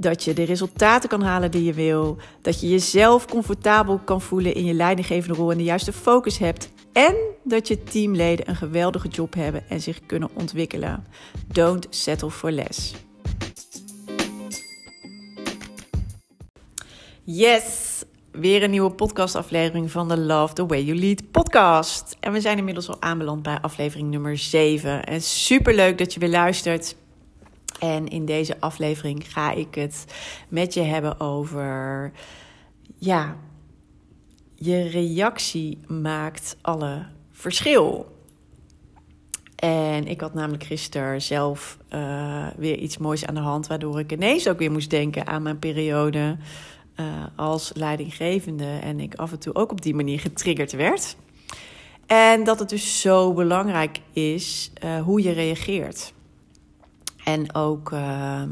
Dat je de resultaten kan halen die je wil. Dat je jezelf comfortabel kan voelen in je leidinggevende rol en de juiste focus hebt. En dat je teamleden een geweldige job hebben en zich kunnen ontwikkelen. Don't settle for less. Yes, weer een nieuwe podcastaflevering van de Love the Way You Lead podcast. En we zijn inmiddels al aanbeland bij aflevering nummer 7. En super leuk dat je weer luistert. En in deze aflevering ga ik het met je hebben over ja, je reactie maakt alle verschil. En ik had namelijk gisteren zelf uh, weer iets moois aan de hand, waardoor ik ineens ook weer moest denken aan mijn periode uh, als leidinggevende. En ik af en toe ook op die manier getriggerd werd. En dat het dus zo belangrijk is uh, hoe je reageert. En ook, uh,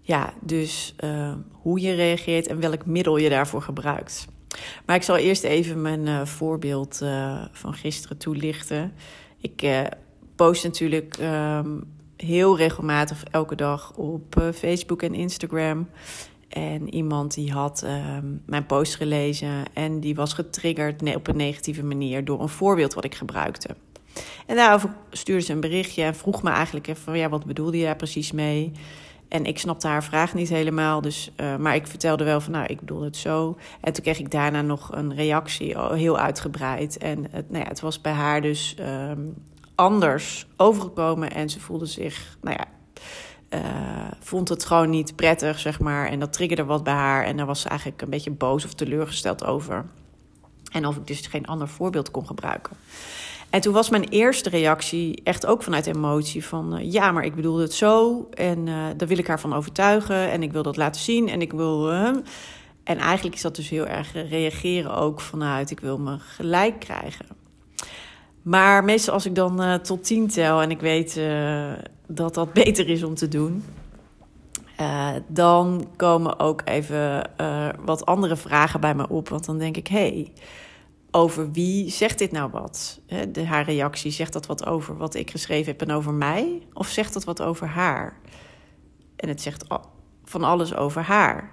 ja, dus uh, hoe je reageert en welk middel je daarvoor gebruikt. Maar ik zal eerst even mijn voorbeeld van gisteren toelichten. Ik post natuurlijk um, heel regelmatig elke dag op Facebook en Instagram. En iemand die had ehm, mijn post gelezen en die was getriggerd op een negatieve manier door een voorbeeld wat ik gebruikte. En daarover stuurde ze een berichtje en vroeg me eigenlijk even van ja, wat bedoelde je precies mee? En ik snapte haar vraag niet helemaal, dus, uh, maar ik vertelde wel van nou, ik bedoel het zo. En toen kreeg ik daarna nog een reactie, heel uitgebreid. En het, nou ja, het was bij haar dus um, anders overgekomen en ze voelde zich, nou ja, uh, vond het gewoon niet prettig, zeg maar. En dat triggerde wat bij haar. En daar was ze eigenlijk een beetje boos of teleurgesteld over. En of ik dus geen ander voorbeeld kon gebruiken. En toen was mijn eerste reactie echt ook vanuit emotie van... Uh, ja, maar ik bedoelde het zo en uh, daar wil ik haar van overtuigen... en ik wil dat laten zien en ik wil... en eigenlijk is dat dus heel erg reageren ook vanuit... ik wil me gelijk krijgen. Maar meestal als ik dan tot tien tel en ik weet dat dat beter is om te doen, dan komen ook even wat andere vragen bij me op. Want dan denk ik, hé, hey, over wie zegt dit nou wat? De, haar reactie, zegt dat wat over wat ik geschreven heb en over mij? Of zegt dat wat over haar? En het zegt van alles over haar.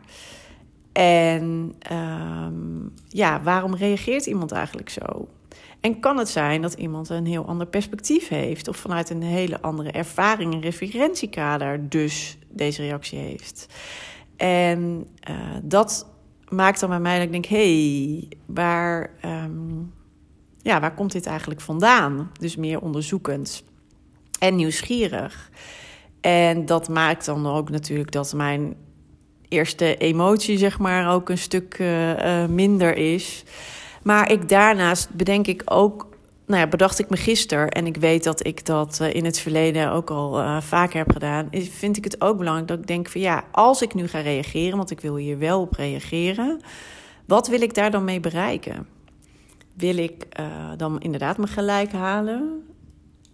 En um, ja, waarom reageert iemand eigenlijk zo? En kan het zijn dat iemand een heel ander perspectief heeft of vanuit een hele andere ervaring en referentiekader dus deze reactie heeft. En uh, dat maakt dan bij mij dat ik denk: hey, waar, um, ja, waar komt dit eigenlijk vandaan? Dus meer onderzoekend en nieuwsgierig. En dat maakt dan ook natuurlijk dat mijn eerste emotie, zeg maar, ook een stuk uh, uh, minder is. Maar ik daarnaast bedenk ik ook nou bedacht ik me gisteren, en ik weet dat ik dat uh, in het verleden ook al uh, vaker heb gedaan, vind ik het ook belangrijk dat ik denk van ja, als ik nu ga reageren, want ik wil hier wel op reageren, wat wil ik daar dan mee bereiken? Wil ik uh, dan inderdaad me gelijk halen?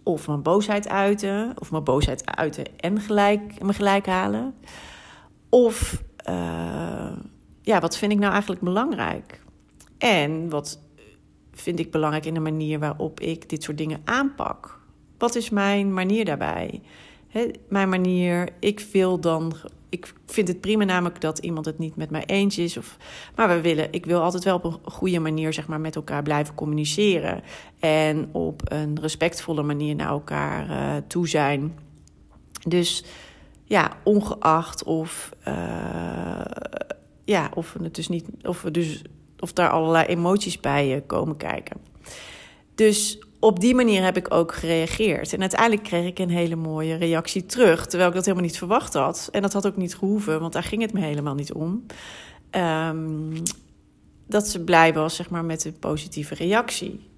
Of mijn boosheid uiten? Of mijn boosheid uiten en gelijk, me gelijk halen? Of ja, wat vind ik nou eigenlijk belangrijk? En wat vind ik belangrijk in de manier waarop ik dit soort dingen aanpak? Wat is mijn manier daarbij? Mijn manier, ik wil dan. Ik vind het prima namelijk dat iemand het niet met mij eens is. Of, maar we willen, ik wil altijd wel op een goede manier zeg maar, met elkaar blijven communiceren. En op een respectvolle manier naar elkaar uh, toe zijn. Dus ja, ongeacht of, uh, ja, of het dus niet. Of we dus of daar allerlei emoties bij eh, komen kijken. Dus op die manier heb ik ook gereageerd. En uiteindelijk kreeg ik een hele mooie reactie terug, terwijl ik dat helemaal niet verwacht had. En dat had ook niet gehoeven, want daar ging het me helemaal niet om. Um, dat ze blij was, zeg maar, met een positieve reactie.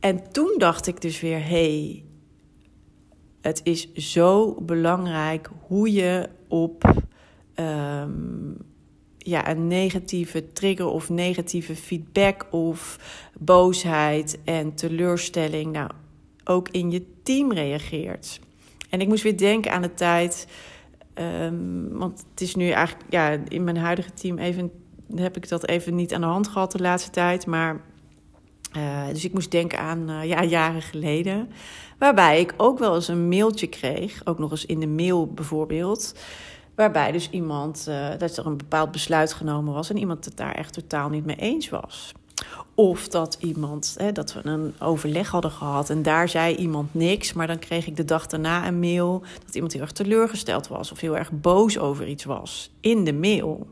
En toen dacht ik dus weer: hey, het is zo belangrijk hoe je op um, ja, een negatieve trigger of negatieve feedback of boosheid en teleurstelling nou ook in je team reageert. En ik moest weer denken aan de tijd, um, want het is nu eigenlijk ja, in mijn huidige team even heb ik dat even niet aan de hand gehad de laatste tijd, maar uh, dus ik moest denken aan uh, ja, jaren geleden. Waarbij ik ook wel eens een mailtje kreeg, ook nog eens in de mail bijvoorbeeld. Waarbij dus iemand, uh, dat er een bepaald besluit genomen was en iemand het daar echt totaal niet mee eens was. Of dat iemand, hè, dat we een overleg hadden gehad en daar zei iemand niks, maar dan kreeg ik de dag daarna een mail dat iemand heel erg teleurgesteld was of heel erg boos over iets was in de mail.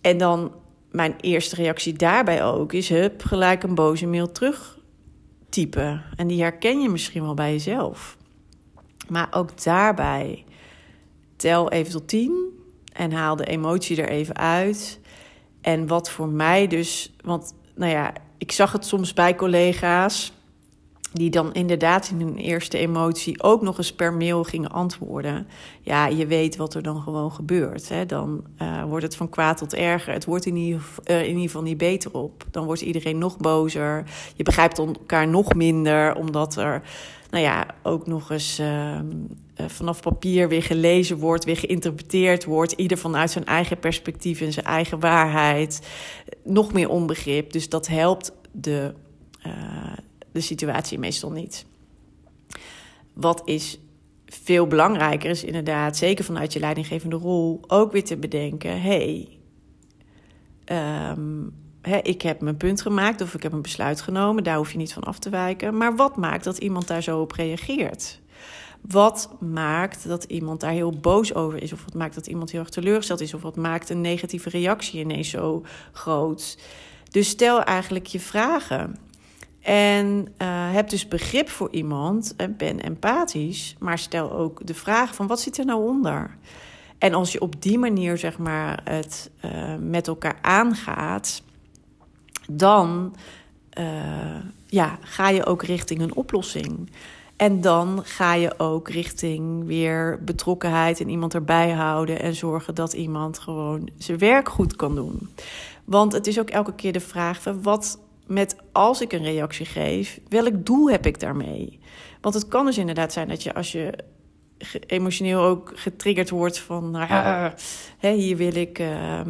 En dan mijn eerste reactie daarbij ook is: hup, gelijk een boze mail terug typen. En die herken je misschien wel bij jezelf. Maar ook daarbij tel even tot tien en haal de emotie er even uit. En wat voor mij dus, want nou ja, ik zag het soms bij collega's die dan inderdaad in hun eerste emotie ook nog eens per mail gingen antwoorden. Ja, je weet wat er dan gewoon gebeurt. Hè? Dan uh, wordt het van kwaad tot erger. Het wordt in ieder, uh, in ieder geval niet beter op. Dan wordt iedereen nog bozer. Je begrijpt elkaar nog minder, omdat er nou ja, ook nog eens uh, vanaf papier weer gelezen wordt, weer geïnterpreteerd wordt. Ieder vanuit zijn eigen perspectief en zijn eigen waarheid. Nog meer onbegrip. Dus dat helpt de de situatie meestal niet. Wat is veel belangrijker is inderdaad, zeker vanuit je leidinggevende rol, ook weer te bedenken: hey, um, ik heb mijn punt gemaakt of ik heb een besluit genomen, daar hoef je niet van af te wijken. Maar wat maakt dat iemand daar zo op reageert? Wat maakt dat iemand daar heel boos over is? Of wat maakt dat iemand heel erg teleurgesteld is? Of wat maakt een negatieve reactie ineens zo groot? Dus stel eigenlijk je vragen. En uh, heb dus begrip voor iemand en ben empathisch, maar stel ook de vraag van wat zit er nou onder? En als je op die manier zeg maar het uh, met elkaar aangaat, dan uh, ja, ga je ook richting een oplossing. En dan ga je ook richting weer betrokkenheid en iemand erbij houden en zorgen dat iemand gewoon zijn werk goed kan doen. Want het is ook elke keer de vraag: wat met als ik een reactie geef, welk doel heb ik daarmee? Want het kan dus inderdaad zijn dat je als je emotioneel ook getriggerd wordt van, nou hè, hier, wil ik, uh,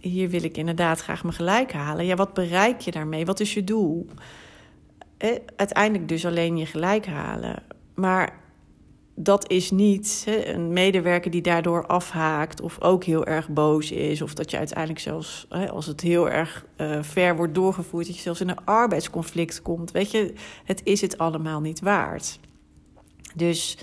hier wil ik inderdaad graag me gelijk halen. Ja, wat bereik je daarmee? Wat is je doel? Eh, uiteindelijk dus alleen je gelijk halen. Maar dat is niet hè, een medewerker die daardoor afhaakt of ook heel erg boos is. Of dat je uiteindelijk zelfs, hè, als het heel erg uh, ver wordt doorgevoerd, dat je zelfs in een arbeidsconflict komt. Weet je, het is het allemaal niet waard. Dus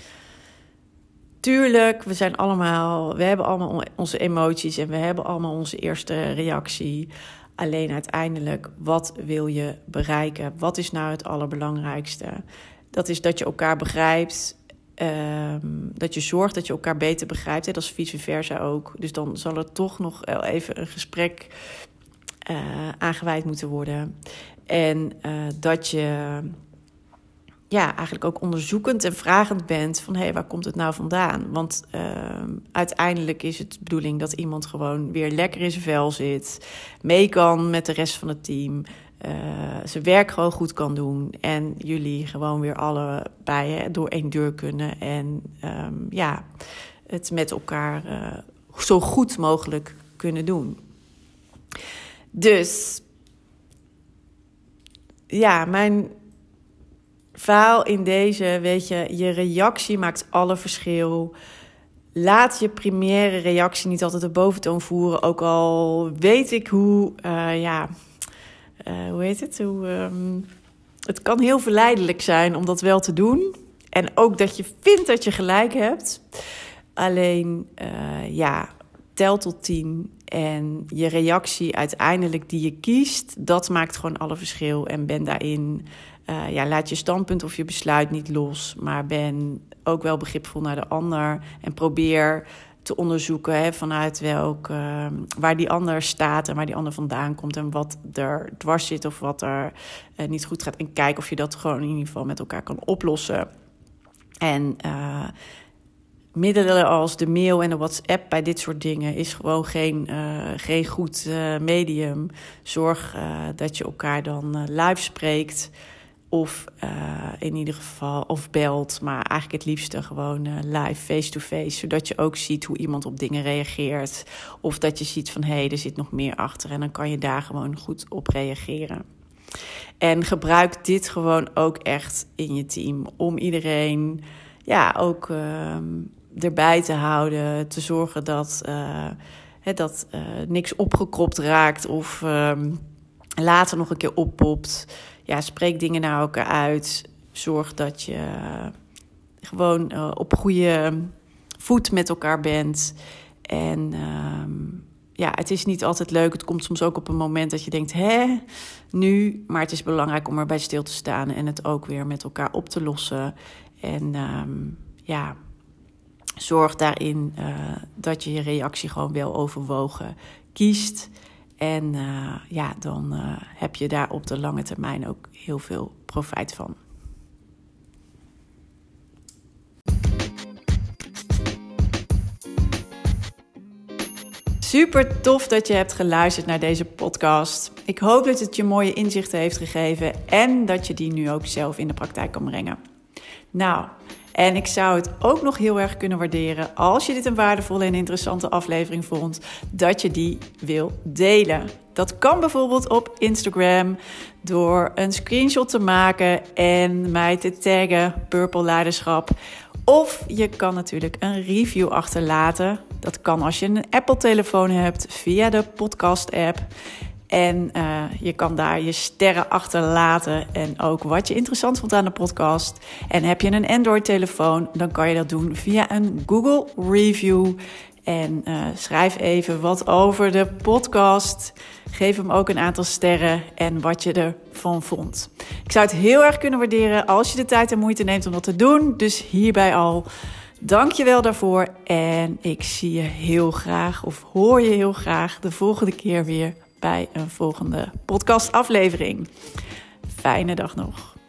tuurlijk, we zijn allemaal, we hebben allemaal onze emoties en we hebben allemaal onze eerste reactie. Alleen uiteindelijk, wat wil je bereiken? Wat is nou het allerbelangrijkste? Dat is dat je elkaar begrijpt Um, dat je zorgt dat je elkaar beter begrijpt. Hè? Dat is vice versa ook. Dus dan zal er toch nog even een gesprek uh, moeten worden. En uh, dat je ja, eigenlijk ook onderzoekend en vragend bent van hé, hey, waar komt het nou vandaan? Want uh, uiteindelijk is het de bedoeling dat iemand gewoon weer lekker in zijn vel zit, mee kan met de rest van het team, uh, zijn werk gewoon goed kan doen en jullie gewoon weer allebei door één deur kunnen en um, ja, het met elkaar uh, zo goed mogelijk kunnen doen. Dus ja, mijn verhaal in deze, weet je, je reactie maakt alle verschil. Laat je primaire reactie niet altijd de boventoon voeren, ook al weet ik hoe, uh, ja uh, hoe heet het? Hoe, um, het kan heel verleidelijk zijn om dat wel te doen. En ook dat je vindt dat je gelijk hebt. Alleen, uh, ja, tel tot tien. En je reactie uiteindelijk die je kiest, dat maakt gewoon alle verschil. En ben daarin, uh, ja, laat je standpunt of je besluit niet los. Maar ben ook wel begripvol naar de ander. En probeer te onderzoeken hè, vanuit welk, uh, waar die ander staat en waar die ander vandaan komt en wat er dwars zit of wat er uh, niet goed gaat. En kijk of je dat gewoon in ieder geval met elkaar kan oplossen. En uh, middelen als de mail en de WhatsApp bij dit soort dingen is gewoon geen, uh, geen goed medium. Zorg dat je elkaar dan live spreekt. Of in ieder geval, of belt, maar eigenlijk het liefste gewoon live, face-to-face. zodat je ook ziet hoe iemand op dingen reageert. Of dat je ziet van hé, hey, er zit nog meer achter. En dan kan je daar gewoon goed op reageren. En gebruik dit gewoon ook echt in je team. Om iedereen ja, ook ehm, erbij te houden. Te zorgen dat, uh, dat uh, niks opgekropt raakt of um, later nog een keer oppopt. Ja, spreek dingen naar elkaar uit. Zorg dat je gewoon uh, op goede voet met elkaar bent. En um, ja, het is niet altijd leuk. Het komt soms ook op een moment dat je denkt, hè, nu. Maar het is belangrijk om erbij stil te staan en het ook weer met elkaar op te lossen. En um, ja, zorg daarin uh, dat je je reactie gewoon wel overwogen kiest. En uh, ja, dan uh, heb je daar op de lange termijn ook heel veel profijt van. Super tof dat je hebt geluisterd naar deze podcast. Ik hoop dat het je mooie inzichten heeft gegeven en dat je die nu ook zelf in de praktijk kan brengen. Nou, en ik zou het ook nog heel erg kunnen waarderen als je dit een waardevolle en interessante aflevering vond, dat je die wil delen. Dat kan bijvoorbeeld op Instagram door een screenshot te maken en mij te taggen Purple Leiderschap. Of je kan natuurlijk een review achterlaten. Dat kan als je een Apple-telefoon hebt via de podcast-app. En uh, je kan daar je sterren achterlaten en ook wat je interessant vond aan de podcast. En heb je een Android-telefoon, dan kan je dat doen via een Google Review. En uh, schrijf even wat over de podcast. Geef hem ook een aantal sterren en wat je ervan vond. Ik zou het heel erg kunnen waarderen als je de tijd en moeite neemt om dat te doen. Dus hierbij al. Dank je wel daarvoor. En ik zie je heel graag, of hoor je heel graag, de volgende keer weer bij een volgende podcastaflevering. Fijne dag nog.